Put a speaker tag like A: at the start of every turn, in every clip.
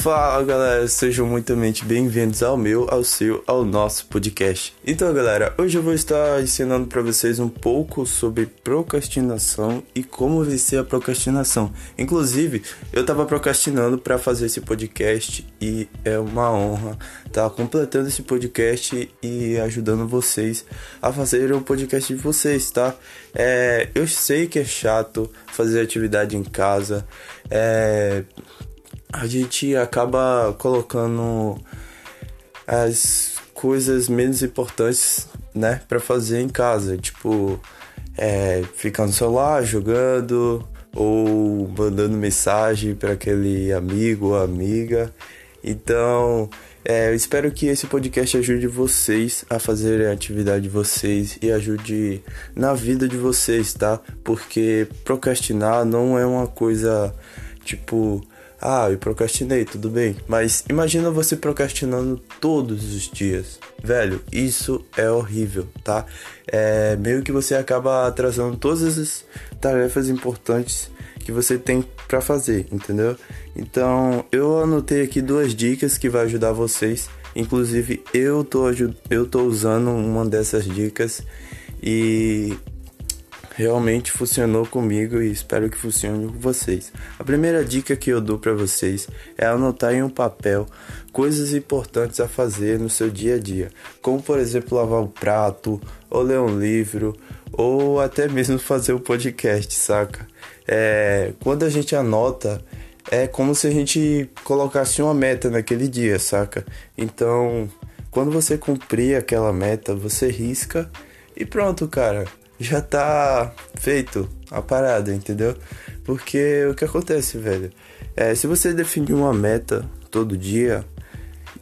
A: Fala galera, sejam muitamente bem-vindos ao meu, ao seu, ao nosso podcast. Então galera, hoje eu vou estar ensinando para vocês um pouco sobre procrastinação e como vencer a procrastinação. Inclusive, eu tava procrastinando para fazer esse podcast e é uma honra estar tá completando esse podcast e ajudando vocês a fazer o podcast de vocês, tá? É, eu sei que é chato fazer atividade em casa, é a gente acaba colocando as coisas menos importantes, né, para fazer em casa, tipo, é, ficar no celular jogando ou mandando mensagem para aquele amigo ou amiga. Então, é, eu espero que esse podcast ajude vocês a fazerem a atividade de vocês e ajude na vida de vocês, tá? Porque procrastinar não é uma coisa tipo ah, eu procrastinei, tudo bem. Mas imagina você procrastinando todos os dias. Velho, isso é horrível, tá? É meio que você acaba atrasando todas as tarefas importantes que você tem para fazer, entendeu? Então, eu anotei aqui duas dicas que vai ajudar vocês. Inclusive, eu tô eu tô usando uma dessas dicas e realmente funcionou comigo e espero que funcione com vocês. A primeira dica que eu dou para vocês é anotar em um papel coisas importantes a fazer no seu dia a dia, como por exemplo lavar o prato, ou ler um livro, ou até mesmo fazer o um podcast, saca? É, quando a gente anota, é como se a gente colocasse uma meta naquele dia, saca? Então, quando você cumprir aquela meta, você risca e pronto, cara já tá feito a parada, entendeu? Porque o que acontece, velho? É, se você definir uma meta todo dia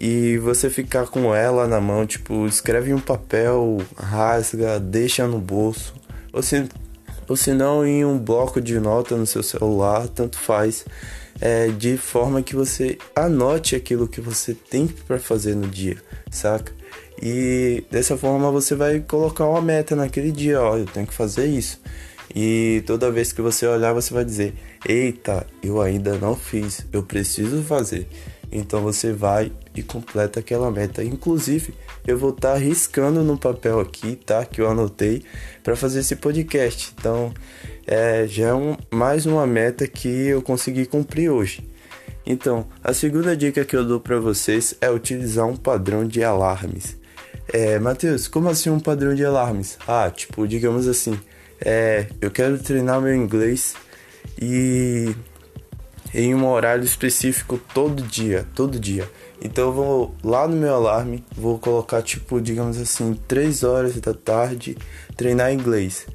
A: e você ficar com ela na mão, tipo, escreve um papel, rasga, deixa no bolso, ou se, ou se não em um bloco de nota no seu celular, tanto faz, é, de forma que você anote aquilo que você tem para fazer no dia, saca? E dessa forma você vai colocar uma meta naquele dia, ó, eu tenho que fazer isso. E toda vez que você olhar, você vai dizer: "Eita, eu ainda não fiz, eu preciso fazer". Então você vai e completa aquela meta. Inclusive, eu vou estar tá riscando no papel aqui, tá? Que eu anotei para fazer esse podcast. Então, é, já é um, mais uma meta que eu consegui cumprir hoje. Então, a segunda dica que eu dou para vocês é utilizar um padrão de alarmes. É, Matheus, como assim um padrão de alarmes? Ah, tipo, digamos assim, é, eu quero treinar meu inglês e em um horário específico todo dia, todo dia. Então eu vou lá no meu alarme, vou colocar tipo, digamos assim, 3 horas da tarde treinar inglês.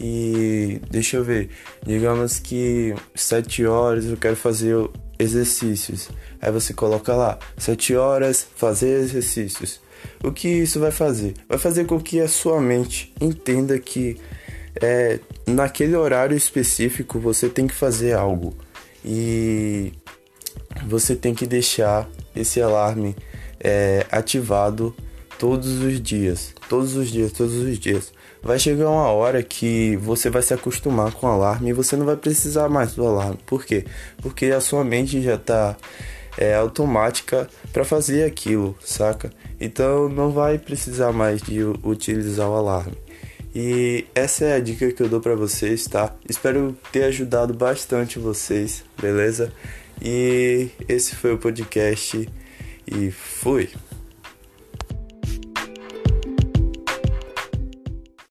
A: E deixa eu ver, digamos que 7 horas eu quero fazer exercícios. Aí você coloca lá, 7 horas fazer exercícios. O que isso vai fazer? Vai fazer com que a sua mente entenda que é, naquele horário específico você tem que fazer algo e você tem que deixar esse alarme é, ativado todos os dias, todos os dias, todos os dias. Vai chegar uma hora que você vai se acostumar com o alarme e você não vai precisar mais do alarme. Por quê? Porque a sua mente já está é, automática para fazer aquilo, saca? Então não vai precisar mais de utilizar o alarme. E essa é a dica que eu dou para vocês, tá? Espero ter ajudado bastante vocês, beleza? E esse foi o podcast e fui.